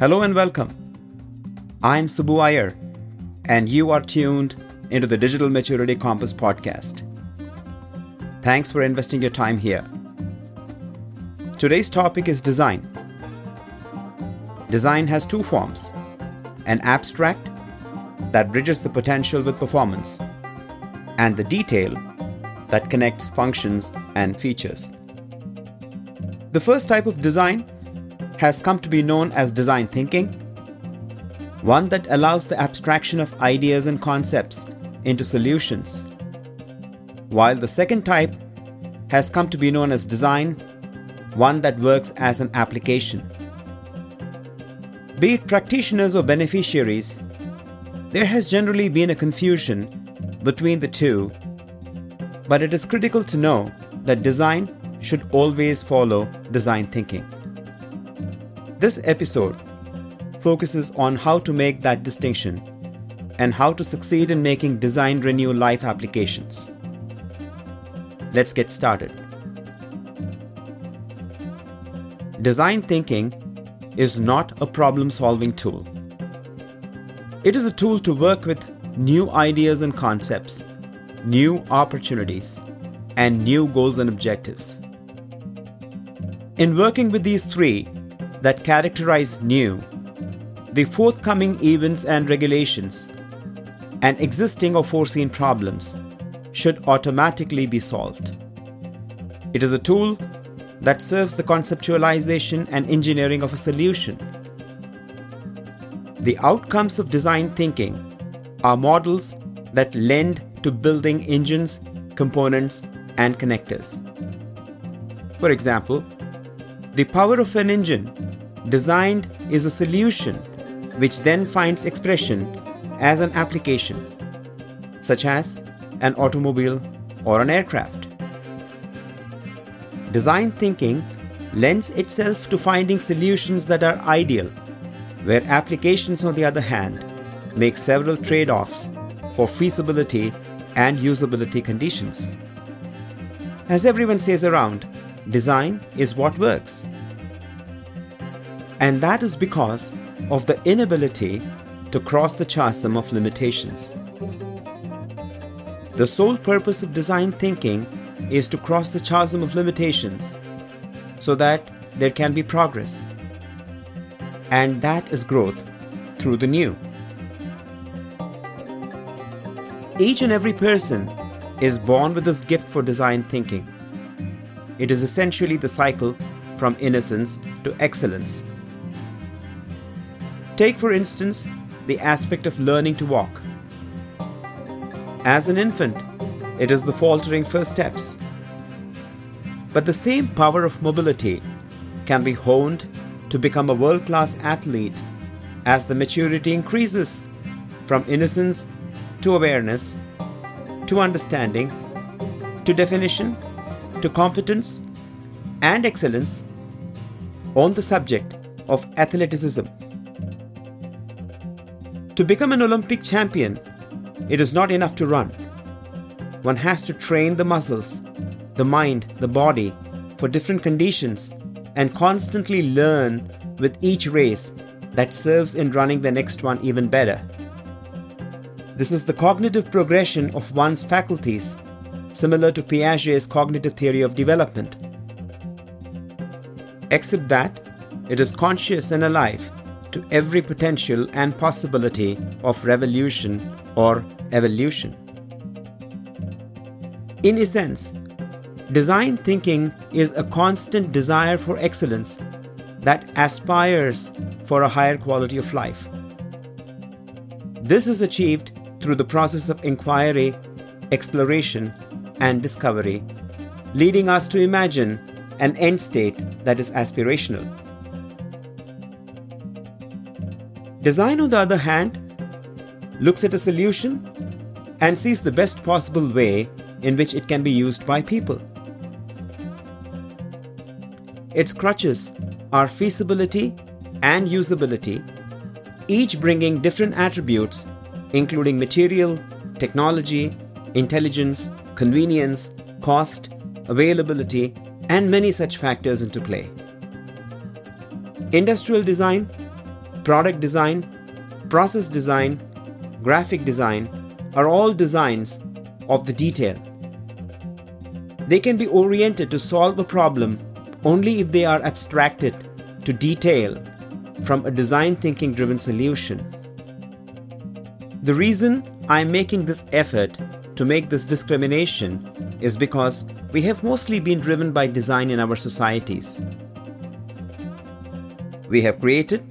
Hello and welcome. I'm Subbu Iyer, and you are tuned into the Digital Maturity Compass podcast. Thanks for investing your time here. Today's topic is design. Design has two forms an abstract that bridges the potential with performance, and the detail that connects functions and features. The first type of design has come to be known as design thinking, one that allows the abstraction of ideas and concepts into solutions, while the second type has come to be known as design, one that works as an application. Be it practitioners or beneficiaries, there has generally been a confusion between the two, but it is critical to know that design should always follow design thinking. This episode focuses on how to make that distinction and how to succeed in making design renew life applications. Let's get started. Design thinking is not a problem solving tool. It is a tool to work with new ideas and concepts, new opportunities, and new goals and objectives. In working with these three that characterize new, the forthcoming events and regulations, and existing or foreseen problems should automatically be solved. It is a tool that serves the conceptualization and engineering of a solution. The outcomes of design thinking are models that lend to building engines, components, and connectors. For example, the power of an engine designed is a solution which then finds expression as an application, such as an automobile or an aircraft. Design thinking lends itself to finding solutions that are ideal, where applications, on the other hand, make several trade offs for feasibility and usability conditions. As everyone says around, design is what works. And that is because of the inability to cross the chasm of limitations. The sole purpose of design thinking is to cross the chasm of limitations so that there can be progress. And that is growth through the new. Each and every person is born with this gift for design thinking. It is essentially the cycle from innocence to excellence. Take, for instance, the aspect of learning to walk. As an infant, it is the faltering first steps. But the same power of mobility can be honed to become a world class athlete as the maturity increases from innocence to awareness to understanding to definition to competence and excellence on the subject of athleticism. To become an Olympic champion, it is not enough to run. One has to train the muscles, the mind, the body for different conditions and constantly learn with each race that serves in running the next one even better. This is the cognitive progression of one's faculties, similar to Piaget's cognitive theory of development. Except that it is conscious and alive to every potential and possibility of revolution or evolution. In essence, design thinking is a constant desire for excellence that aspires for a higher quality of life. This is achieved through the process of inquiry, exploration, and discovery, leading us to imagine an end state that is aspirational. Design, on the other hand, looks at a solution and sees the best possible way in which it can be used by people. Its crutches are feasibility and usability, each bringing different attributes, including material, technology, intelligence, convenience, cost, availability, and many such factors into play. Industrial design product design, process design, graphic design are all designs of the detail. They can be oriented to solve a problem only if they are abstracted to detail from a design thinking driven solution. The reason I am making this effort to make this discrimination is because we have mostly been driven by design in our societies. We have created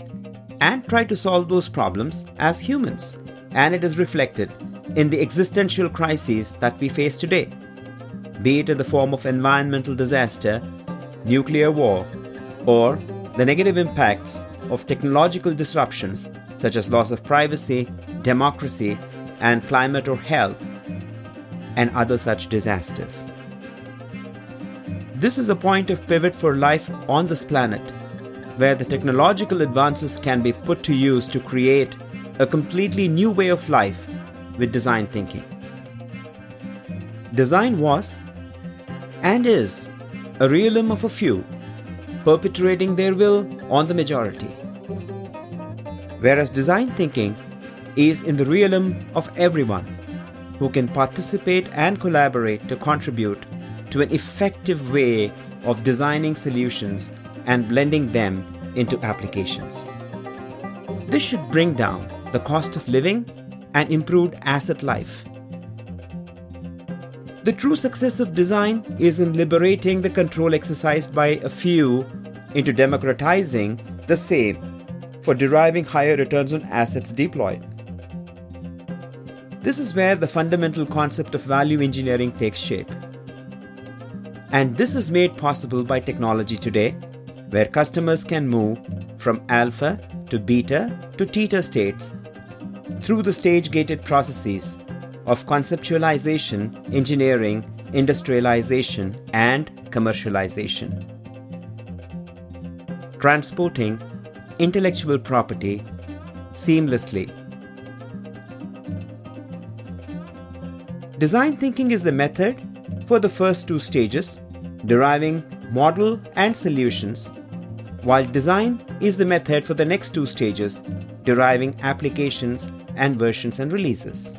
and tried to solve those problems as humans, and it is reflected in the existential crises that we face today, be it in the form of environmental disaster, nuclear war, or the negative impacts of technological disruptions such as loss of privacy, democracy, and climate or health, and other such disasters. This is a point of pivot for life on this planet, where the technological advances can be put to use to create a completely new way of life with design thinking. Design was, and is, a realm of a few perpetuating their will on the majority. Whereas design thinking is in the realm of everyone who can participate and collaborate to contribute to an effective way of designing solutions and blending them into applications. This should bring down the cost of living and improved asset life. The true success of design is in liberating the control exercised by a few into democratizing the same for deriving higher returns on assets deployed. This is where the fundamental concept of value engineering takes shape. And this is made possible by technology today, where customers can move from alpha to beta to theta states through the stage gated processes of conceptualization, engineering, industrialization, and commercialization transporting intellectual property seamlessly. Design thinking is the method for the first two stages, deriving model and solutions, while design is the method for the next two stages, deriving applications and versions and releases.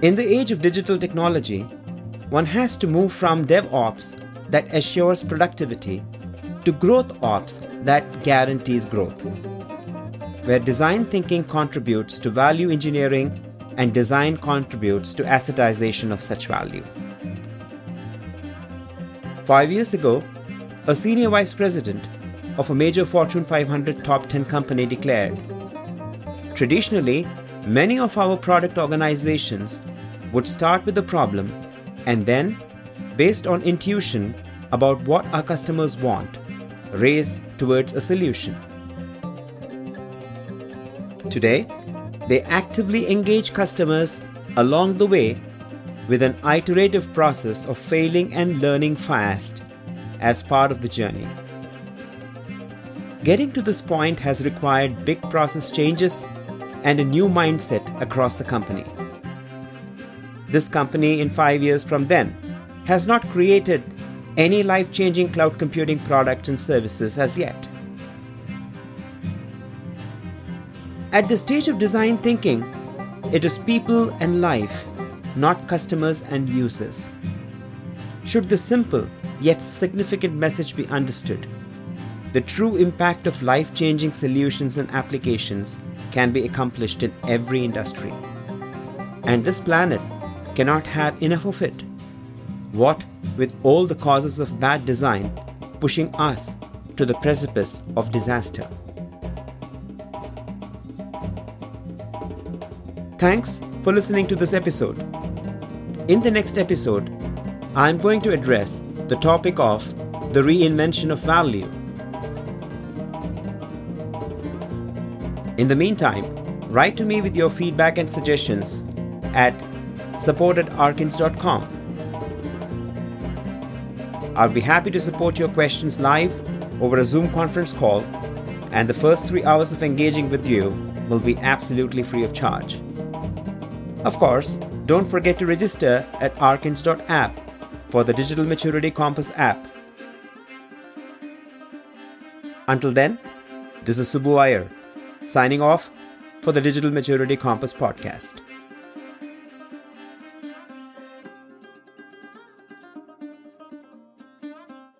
In the age of digital technology, one has to move from DevOps that assures productivity to growth ops that guarantees growth. Where design thinking contributes to value engineering and design contributes to assetization of such value. Five years ago, a senior vice president of a major Fortune 500 top 10 company declared Traditionally, many of our product organizations would start with a problem and then based on intuition about what our customers want, race towards a solution. Today, they actively engage customers along the way with an iterative process of failing and learning fast as part of the journey. Getting to this point has required big process changes and a new mindset across the company. This company, in five years from then, has not created any life changing cloud computing products and services as yet. At the stage of design thinking, it is people and life, not customers and users. Should the simple yet significant message be understood, the true impact of life changing solutions and applications can be accomplished in every industry. And this planet cannot have enough of it. What with all the causes of bad design pushing us to the precipice of disaster. Thanks for listening to this episode. In the next episode, I'm going to address the topic of the reinvention of value. In the meantime, write to me with your feedback and suggestions at support at arkins.com. I'll be happy to support your questions live over a Zoom conference call, and the first three hours of engaging with you will be absolutely free of charge. Of course, don't forget to register at arkins.app for the Digital Maturity Compass app. Until then, this is Subbu Iyer, signing off for the Digital Maturity Compass podcast.